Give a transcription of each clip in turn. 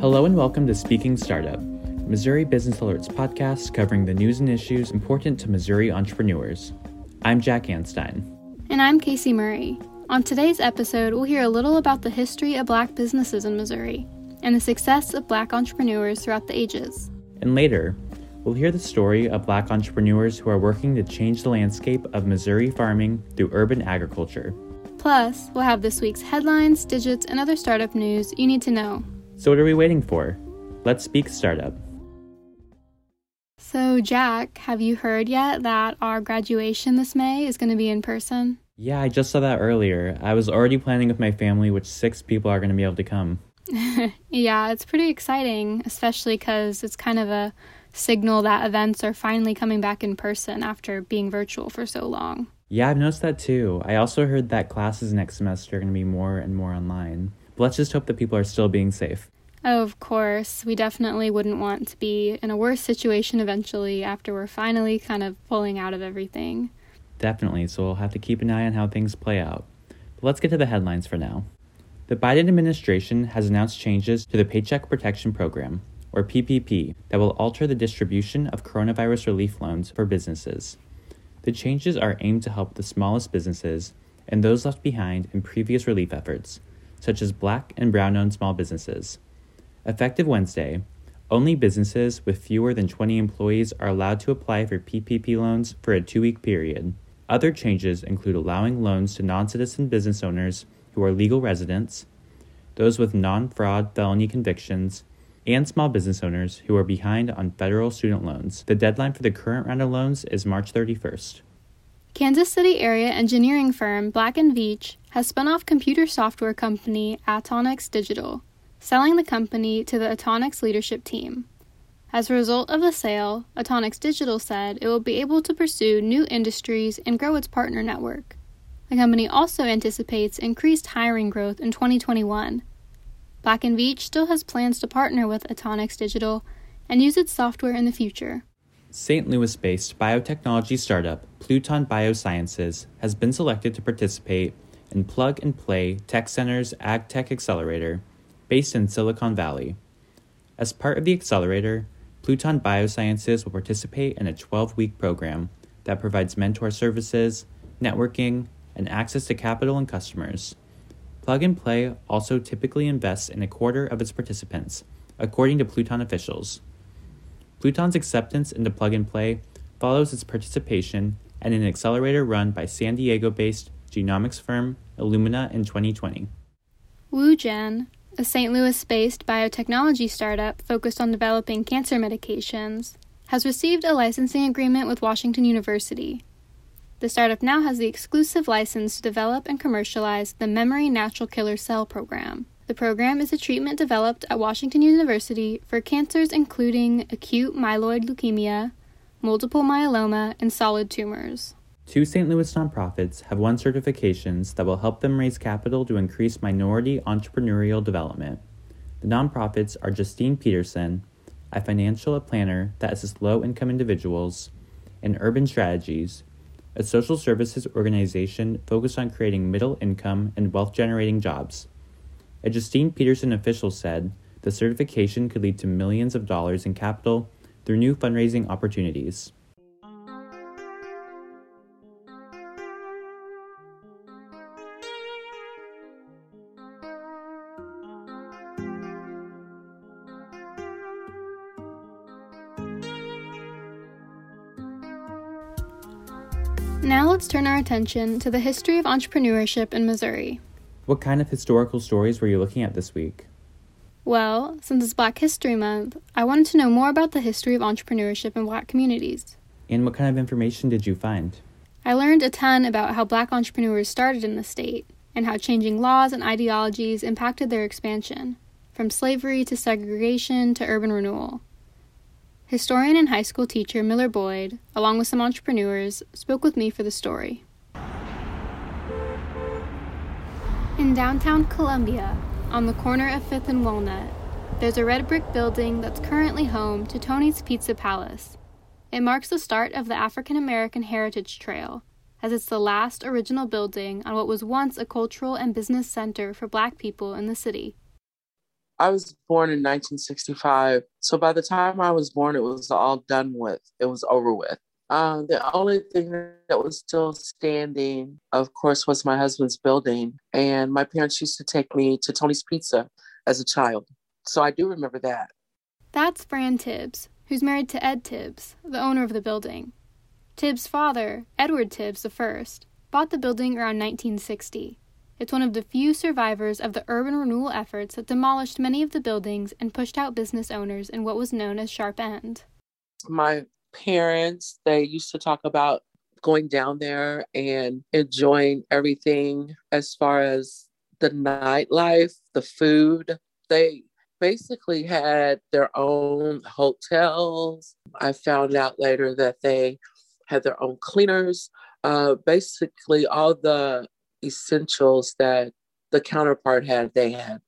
Hello and welcome to Speaking Startup, Missouri Business Alerts podcast covering the news and issues important to Missouri entrepreneurs. I'm Jack Anstein. And I'm Casey Murray. On today's episode, we'll hear a little about the history of black businesses in Missouri and the success of black entrepreneurs throughout the ages. And later, we'll hear the story of black entrepreneurs who are working to change the landscape of Missouri farming through urban agriculture. Plus, we'll have this week's headlines, digits, and other startup news you need to know. So, what are we waiting for? Let's speak startup. So, Jack, have you heard yet that our graduation this May is going to be in person? Yeah, I just saw that earlier. I was already planning with my family which six people are going to be able to come. yeah, it's pretty exciting, especially because it's kind of a signal that events are finally coming back in person after being virtual for so long. Yeah, I've noticed that too. I also heard that classes next semester are going to be more and more online. But let's just hope that people are still being safe. Oh, of course. We definitely wouldn't want to be in a worse situation eventually after we're finally kind of pulling out of everything. Definitely, so we'll have to keep an eye on how things play out. But let's get to the headlines for now. The Biden administration has announced changes to the Paycheck Protection Program, or PPP, that will alter the distribution of coronavirus relief loans for businesses. The changes are aimed to help the smallest businesses and those left behind in previous relief efforts, such as black and brown owned small businesses. Effective Wednesday, only businesses with fewer than 20 employees are allowed to apply for PPP loans for a two week period. Other changes include allowing loans to non citizen business owners who are legal residents, those with non fraud felony convictions, and small business owners who are behind on federal student loans. The deadline for the current round of loans is March 31st. Kansas City area engineering firm Black & Veatch has spun off computer software company Atonix Digital, selling the company to the Atonix leadership team. As a result of the sale, Atonix Digital said it will be able to pursue new industries and grow its partner network. The company also anticipates increased hiring growth in 2021 Black & Veatch still has plans to partner with Atonix Digital and use its software in the future. St. Louis based biotechnology startup Pluton Biosciences has been selected to participate in Plug and Play Tech Center's AgTech Accelerator, based in Silicon Valley. As part of the accelerator, Pluton Biosciences will participate in a 12 week program that provides mentor services, networking, and access to capital and customers. Plug and Play also typically invests in a quarter of its participants, according to Pluton officials. Pluton's acceptance into Plug and Play follows its participation in an accelerator run by San Diego based genomics firm Illumina in 2020. WuGen, a St. Louis based biotechnology startup focused on developing cancer medications, has received a licensing agreement with Washington University the startup now has the exclusive license to develop and commercialize the Memory Natural Killer Cell program. The program is a treatment developed at Washington University for cancers including acute myeloid leukemia, multiple myeloma, and solid tumors. Two St. Louis nonprofits have won certifications that will help them raise capital to increase minority entrepreneurial development. The nonprofits are Justine Petersen, a financial planner that assists low income individuals, and Urban Strategies, a social services organization focused on creating middle income and wealth generating jobs. A Justine Petersen official said the certification could lead to millions of dollars in capital through new fundraising opportunities. Now let's turn our attention to the history of entrepreneurship in Missouri. What kind of historical stories were you looking at this week? Well, since it's Black History Month, I wanted to know more about the history of entrepreneurship in black communities. And what kind of information did you find? I learned a ton about how black entrepreneurs started in the state and how changing laws and ideologies impacted their expansion, from slavery to segregation to urban renewal. Historian and high school teacher Miller Boyd, along with some entrepreneurs, spoke with me for the story. In downtown Columbia, on the corner of 5th and Walnut, there's a red brick building that's currently home to Tony's Pizza Palace. It marks the start of the African American Heritage Trail, as it's the last original building on what was once a cultural and business center for black people in the city. I was born in 1965. So by the time I was born, it was all done with. It was over with. Uh, the only thing that was still standing, of course, was my husband's building. And my parents used to take me to Tony's Pizza as a child. So I do remember that. That's Fran Tibbs, who's married to Ed Tibbs, the owner of the building. Tibbs' father, Edward Tibbs I, bought the building around 1960. It's one of the few survivors of the urban renewal efforts that demolished many of the buildings and pushed out business owners in what was known as Sharp End. My parents, they used to talk about going down there and enjoying everything as far as the nightlife, the food. They basically had their own hotels. I found out later that they had their own cleaners. Uh, basically, all the essentials that the counterpart had, they had.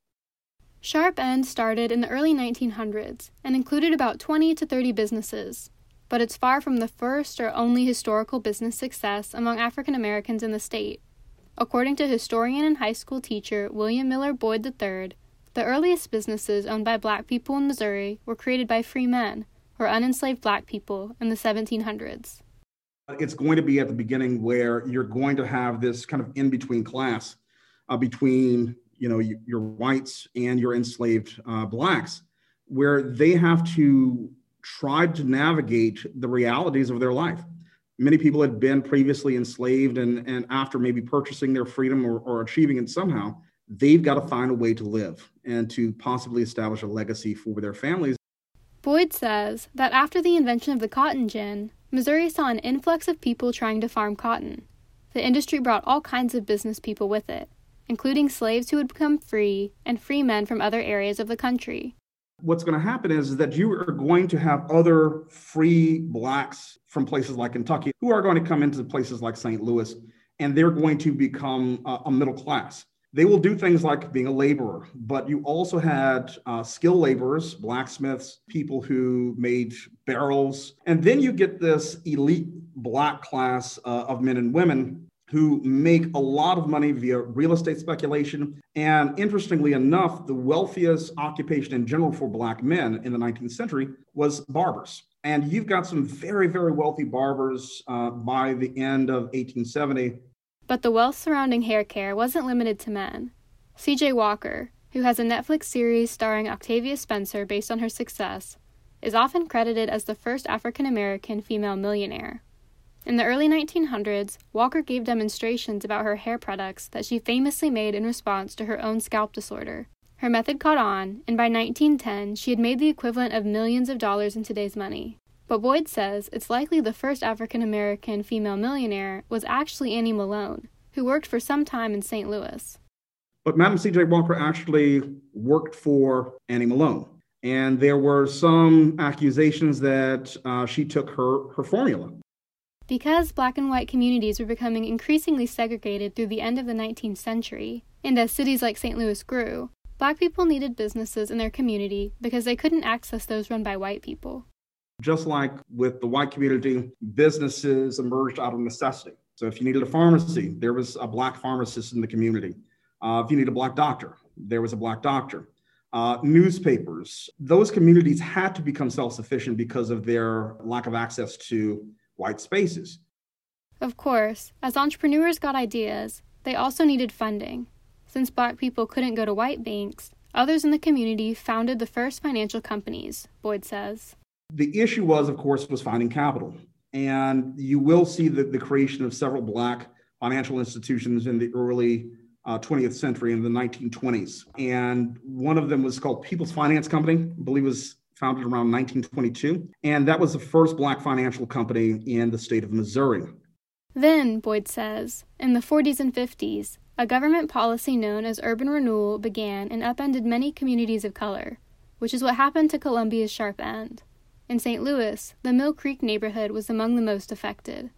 Sharp End started in the early 1900s and included about 20 to 30 businesses, but it's far from the first or only historical business success among African Americans in the state. According to historian and high school teacher William Miller Boyd III, the earliest businesses owned by black people in Missouri were created by free men, or unenslaved black people, in the 1700s. It's going to be at the beginning where you're going to have this kind of in between class uh, between you know your whites and your enslaved uh, blacks, where they have to try to navigate the realities of their life. Many people had been previously enslaved, and, and after maybe purchasing their freedom or, or achieving it somehow, they've got to find a way to live and to possibly establish a legacy for their families. Boyd says that after the invention of the cotton gin, Missouri saw an influx of people trying to farm cotton. The industry brought all kinds of business people with it, including slaves who had become free and free men from other areas of the country. What's going to happen is that you are going to have other free blacks from places like Kentucky who are going to come into places like St. Louis, and they're going to become a, middle class they will do things like being a laborer, but you also had uh, skilled laborers, blacksmiths, people who made barrels. And then you get this elite black class uh, of men and women who make a lot of money via real estate speculation. And interestingly enough, the wealthiest occupation in general for black men in the 19th century was barbers. And you've got some very, very wealthy barbers uh, by the end of 1870 but the wealth surrounding hair care wasn't limited to men. CJ Walker, who has a Netflix series starring Octavia Spencer based on her success, is often credited as the first African American female millionaire. In the early 1900s, Walker gave demonstrations about her hair products that she famously made in response to her own scalp disorder. Her method caught on, and by 1910, she had made the equivalent of millions of dollars in today's money. But Boyd says it's likely the first African American female millionaire was actually Annie Malone, who worked for some time in St. Louis. But Madam C.J. Walker actually worked for Annie Malone. And there were some accusations that uh, she took her, her formula. Because black and white communities were becoming increasingly segregated through the end of the 19th century, and as cities like St. Louis grew, black people needed businesses in their community because they couldn't access those run by white people. Just like with the white community, businesses emerged out of necessity. So if you needed a pharmacy, there was a black pharmacist in the community. Uh, if you need a black doctor, there was a black doctor. Uh, newspapers, those communities had to become self sufficient because of their lack of access to white spaces. Of course, as entrepreneurs got ideas, they also needed funding. Since black people couldn't go to white banks, others in the community founded the first financial companies, Boyd says. The issue was, of course, was finding capital. And you will see the, the creation of several Black financial institutions in the early uh, 20th century in the 1920s. And one of them was called People's Finance Company, I believe was founded around 1922. And that was the first Black financial company in the state of Missouri. Then, Boyd says, in the 40s and 50s, a government policy known as urban renewal began and upended many communities of color, which is what happened to Columbia's Sharp End. In St. Louis, the Mill Creek neighborhood was among the most affected.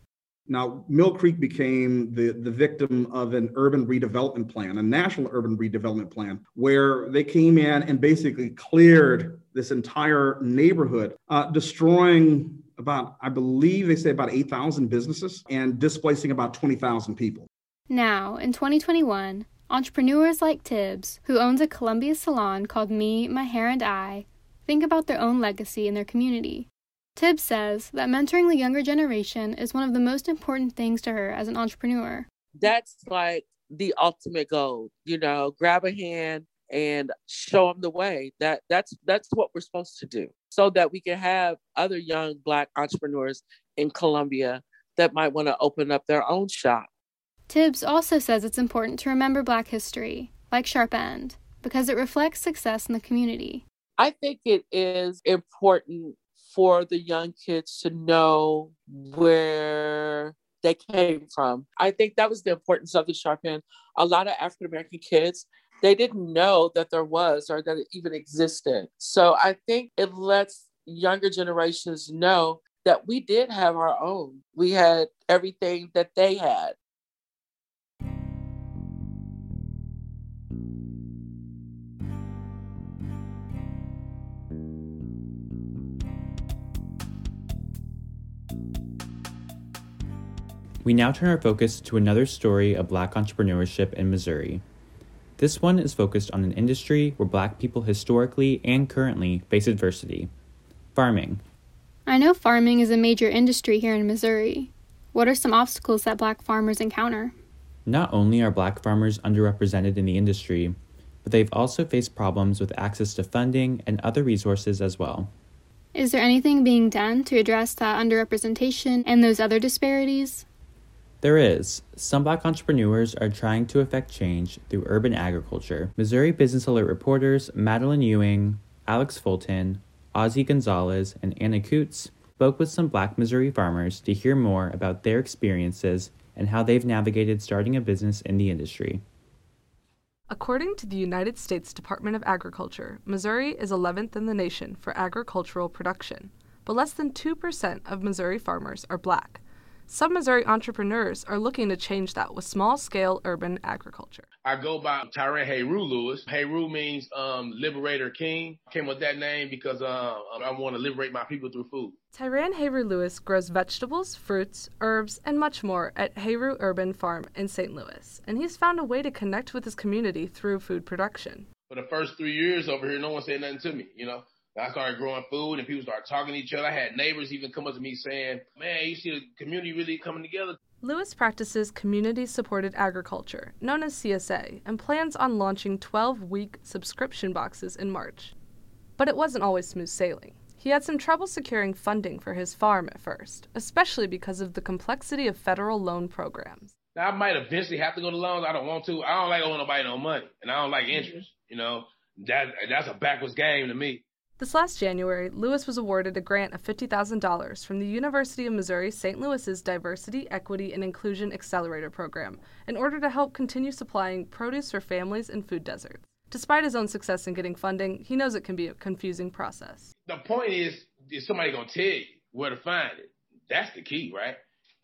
Now, Mill Creek became the, the victim of an urban redevelopment plan, a national urban redevelopment plan, where they came in and basically cleared this entire neighborhood, uh, destroying about, I believe they say about 8,000 businesses and displacing about 20,000 people. Now, in 2021, Entrepreneurs like Tibbs, who owns a Columbia salon called Me, My Hair, and I, think about their own legacy in their community. Tibbs says that mentoring the younger generation is one of the most important things to her as an entrepreneur. That's like the ultimate goal, you know, grab a hand and show them the way. That that's that's what we're supposed to do so that we can have other young black entrepreneurs in Columbia that might want to open up their own shop. Tibbs also says it's important to remember black history, like Sharp End, because it reflects success in the community. I think it is important for the young kids to know where they came from. I think that was the importance of the Sharp End. A lot of African American kids, they didn't know that there was or that it even existed. So I think it lets younger generations know that we did have our own. We had everything that they had. We now turn our focus to another story of black entrepreneurship in Missouri. This one is focused on an industry where black people historically and currently face adversity farming. I know farming is a major industry here in Missouri. What are some obstacles that black farmers encounter? Not only are black farmers underrepresented in the industry, but they've also faced problems with access to funding and other resources as well. Is there anything being done to address that underrepresentation and those other disparities? There is. Some black entrepreneurs are trying to affect change through urban agriculture. Missouri Business Alert reporters Madeline Ewing, Alex Fulton, Ozzy Gonzalez, and Anna Coots spoke with some black Missouri farmers to hear more about their experiences and how they've navigated starting a business in the industry. According to the United States Department of Agriculture, Missouri is 11th in the nation for agricultural production, but less than 2% of Missouri farmers are black. Some Missouri entrepreneurs are looking to change that with small scale urban agriculture. I go by Tyran Heru Lewis. Heru means um, liberator king. I came with that name because uh, I want to liberate my people through food. Tyran Heru Lewis grows vegetables, fruits, herbs, and much more at Heru Urban Farm in St. Louis, and he's found a way to connect with his community through food production. For the first three years over here, no one said nothing to me, you know. I started growing food and people started talking to each other. I had neighbors even come up to me saying, Man, you see the community really coming together. Lewis practices community supported agriculture, known as CSA, and plans on launching 12 week subscription boxes in March. But it wasn't always smooth sailing. He had some trouble securing funding for his farm at first, especially because of the complexity of federal loan programs. Now, I might eventually have to go to loans. I don't want to. I don't like owing nobody no money, and I don't like interest. You know, that that's a backwards game to me. This last January, Lewis was awarded a grant of $50,000 from the University of Missouri St. Louis's Diversity, Equity, and Inclusion Accelerator program in order to help continue supplying produce for families in food deserts. Despite his own success in getting funding, he knows it can be a confusing process. The point is, is somebody gonna tell you where to find it? That's the key, right?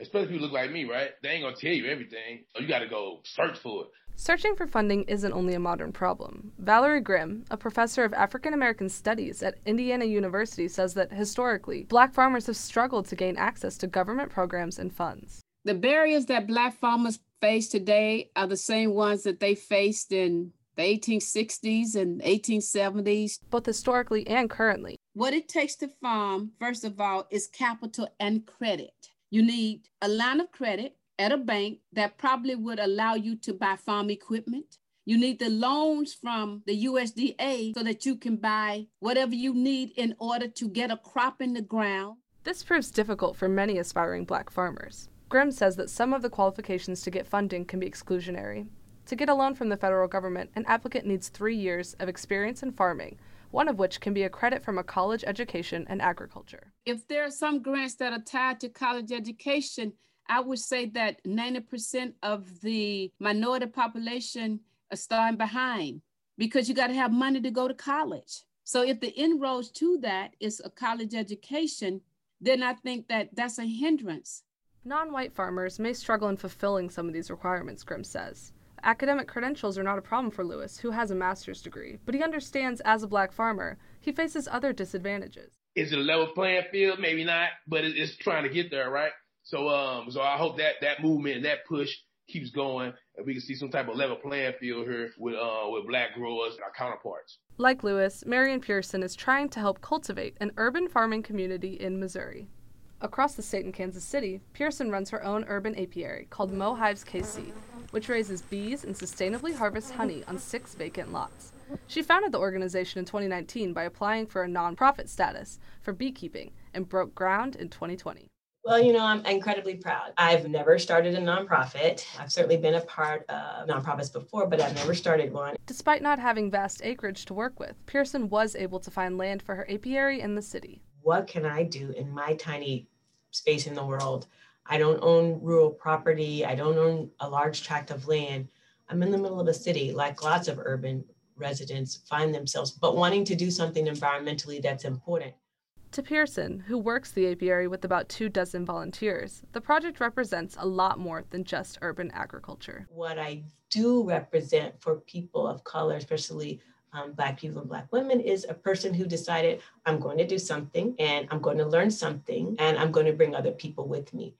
Especially if you look like me, right? They ain't gonna tell you everything. So you gotta go search for it. Searching for funding isn't only a modern problem. Valerie Grim, a professor of African American Studies at Indiana University, says that historically, black farmers have struggled to gain access to government programs and funds. The barriers that black farmers face today are the same ones that they faced in the 1860s and 1870s. Both historically and currently. What it takes to farm, first of all, is capital and credit. You need a line of credit at a bank that probably would allow you to buy farm equipment. You need the loans from the USDA so that you can buy whatever you need in order to get a crop in the ground. This proves difficult for many aspiring black farmers. Grim says that some of the qualifications to get funding can be exclusionary. To get a loan from the federal government, an applicant needs three years of experience in farming, one of which can be a credit from a college education in agriculture. If there are some grants that are tied to college education, I would say that 90% of the minority population are starting behind because you got to have money to go to college. So if the inroads to that is a college education, then I think that that's a hindrance. Non white farmers may struggle in fulfilling some of these requirements, Grim says. Academic credentials are not a problem for Lewis, who has a master's degree, but he understands as a black farmer, he faces other disadvantages. Is it a level playing field? Maybe not, but it's trying to get there, right? So um, so I hope that that movement and that push keeps going and we can see some type of level playing field here with uh, with black growers and our counterparts. Like Lewis, Marion Pearson is trying to help cultivate an urban farming community in Missouri. Across the state in Kansas City, Pearson runs her own urban apiary called Mo Hives KC, which raises bees and sustainably harvests honey on six vacant lots. She founded the organization in 2019 by applying for a nonprofit status for beekeeping and broke ground in 2020. Well, you know, I'm incredibly proud. I've never started a nonprofit. I've certainly been a part of nonprofits before, but I've never started one. Despite not having vast acreage to work with, Pearson was able to find land for her apiary in the city. What can I do in my tiny space in the world? I don't own rural property. I don't own a large tract of land. I'm in the middle of a city, like lots of urban residents find themselves, but wanting to do something environmentally that's important. To Pearson, who works the apiary with about two dozen volunteers, the project represents a lot more than just urban agriculture. What I do represent for people of color, especially um, Black people and Black women, is a person who decided, I'm going to do something and I'm going to learn something and I'm going to bring other people with me.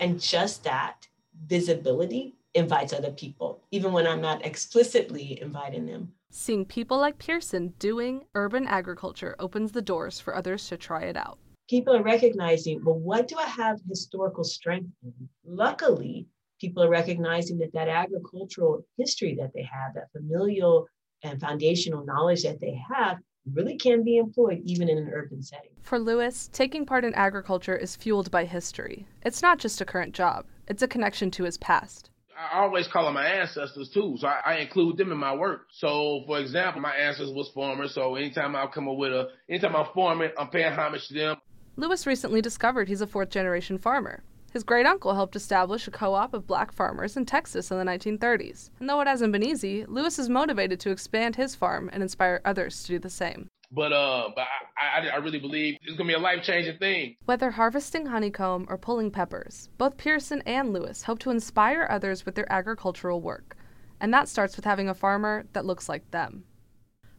And just that visibility invites other people, even when I'm not explicitly inviting them. Seeing people like Pearson doing urban agriculture opens the doors for others to try it out. People are recognizing, well, what do I have historical strength in? Luckily, people are recognizing that that agricultural history that they have, that familial and foundational knowledge that they have, really can be employed even in an urban setting. For Lewis, taking part in agriculture is fueled by history. It's not just a current job, it's a connection to his past. I always call them my ancestors too, so I, I, include them in my work. So, for example, my ancestors was farmers, so anytime I come up with a, anytime I'm farming, I'm paying homage to them. Lewis recently discovered he's a fourth generation farmer. His great uncle helped establish a co op of black farmers in Texas in the 1930s. And though it hasn't been easy, Lewis is motivated to expand his farm and inspire others to do the same. But uh, but I, I, I really believe it's gonna be a life changing thing. Whether harvesting honeycomb or pulling peppers, both Pearson and Lewis hope to inspire others with their agricultural work, and that starts with having a farmer that looks like them.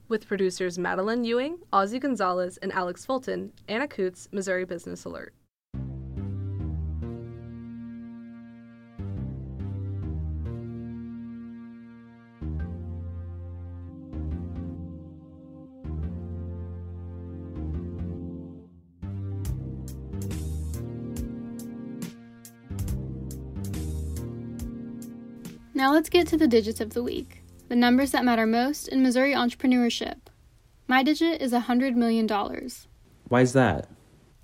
With producers Madeline Ewing, Ozzy Gonzalez, and Alex Fulton, Anna Coots, Missouri Business Alert. Now let's get to the digits of the week, the numbers that matter most in Missouri entrepreneurship. My digit is $100 million. Why is that?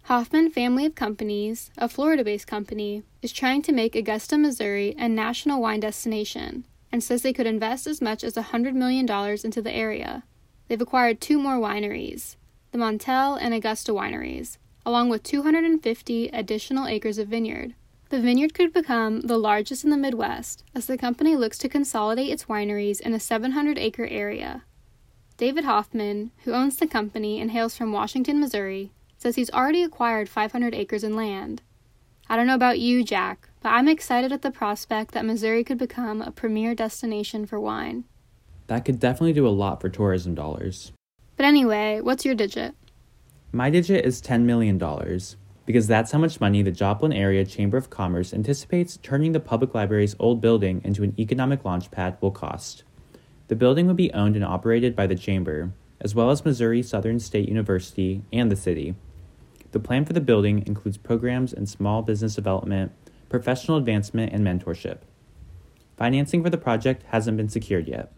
Hoffman Family of Companies, a Florida based company, is trying to make Augusta, Missouri a national wine destination and says they could invest as much as $100 million into the area. They've acquired two more wineries, the Montelle and Augusta wineries, along with 250 additional acres of vineyard. The vineyard could become the largest in the Midwest as the company looks to consolidate its wineries in a 700 acre area. David Hoffman, who owns the company and hails from Washington, Missouri, says he's already acquired 500 acres in land. I don't know about you, Jack, but I'm excited at the prospect that Missouri could become a premier destination for wine. That could definitely do a lot for tourism dollars. But anyway, what's your digit? My digit is $10 million because that's how much money the Joplin Area Chamber of Commerce anticipates turning the public library's old building into an economic launchpad will cost. The building will be owned and operated by the Chamber, as well as Missouri Southern State University and the city. The plan for the building includes programs in small business development, professional advancement, and mentorship. Financing for the project hasn't been secured yet.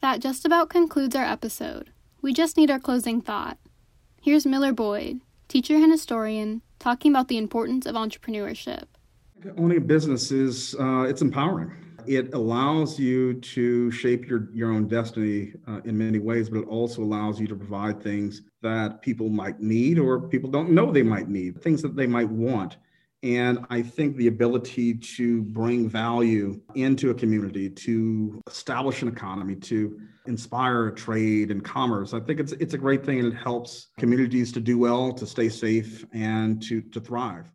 That just about concludes our episode. We just need our closing thought. Here's Miller Boyd, teacher and historian, talking about the importance of entrepreneurship. Owning a business is uh, it's empowering. It allows you to shape your, your own destiny uh, in many ways, but it also allows you to provide things that people might need or people don't know they might need, things that they might want. And I think the ability to bring value into a community, to establish an economy, to inspire trade and commerce, I think it's it's a great thing and it helps communities to do well, to stay safe, and to, to thrive.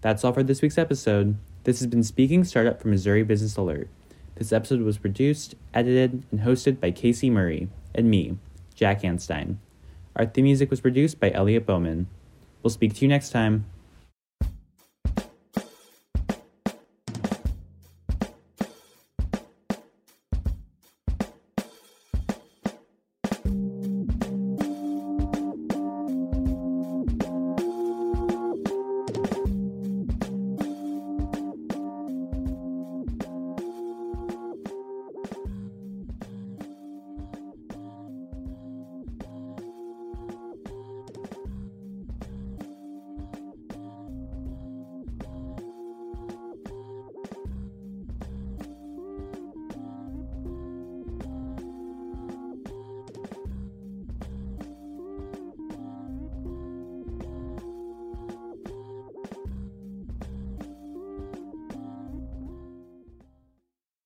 That's all for this week's episode. This has been Speaking Startup from Missouri Business Alert. This episode was produced, edited, and hosted by Casey Murray and me, Jack Anstein. Our theme music was produced by Elliot Bowman. We'll speak to you next time.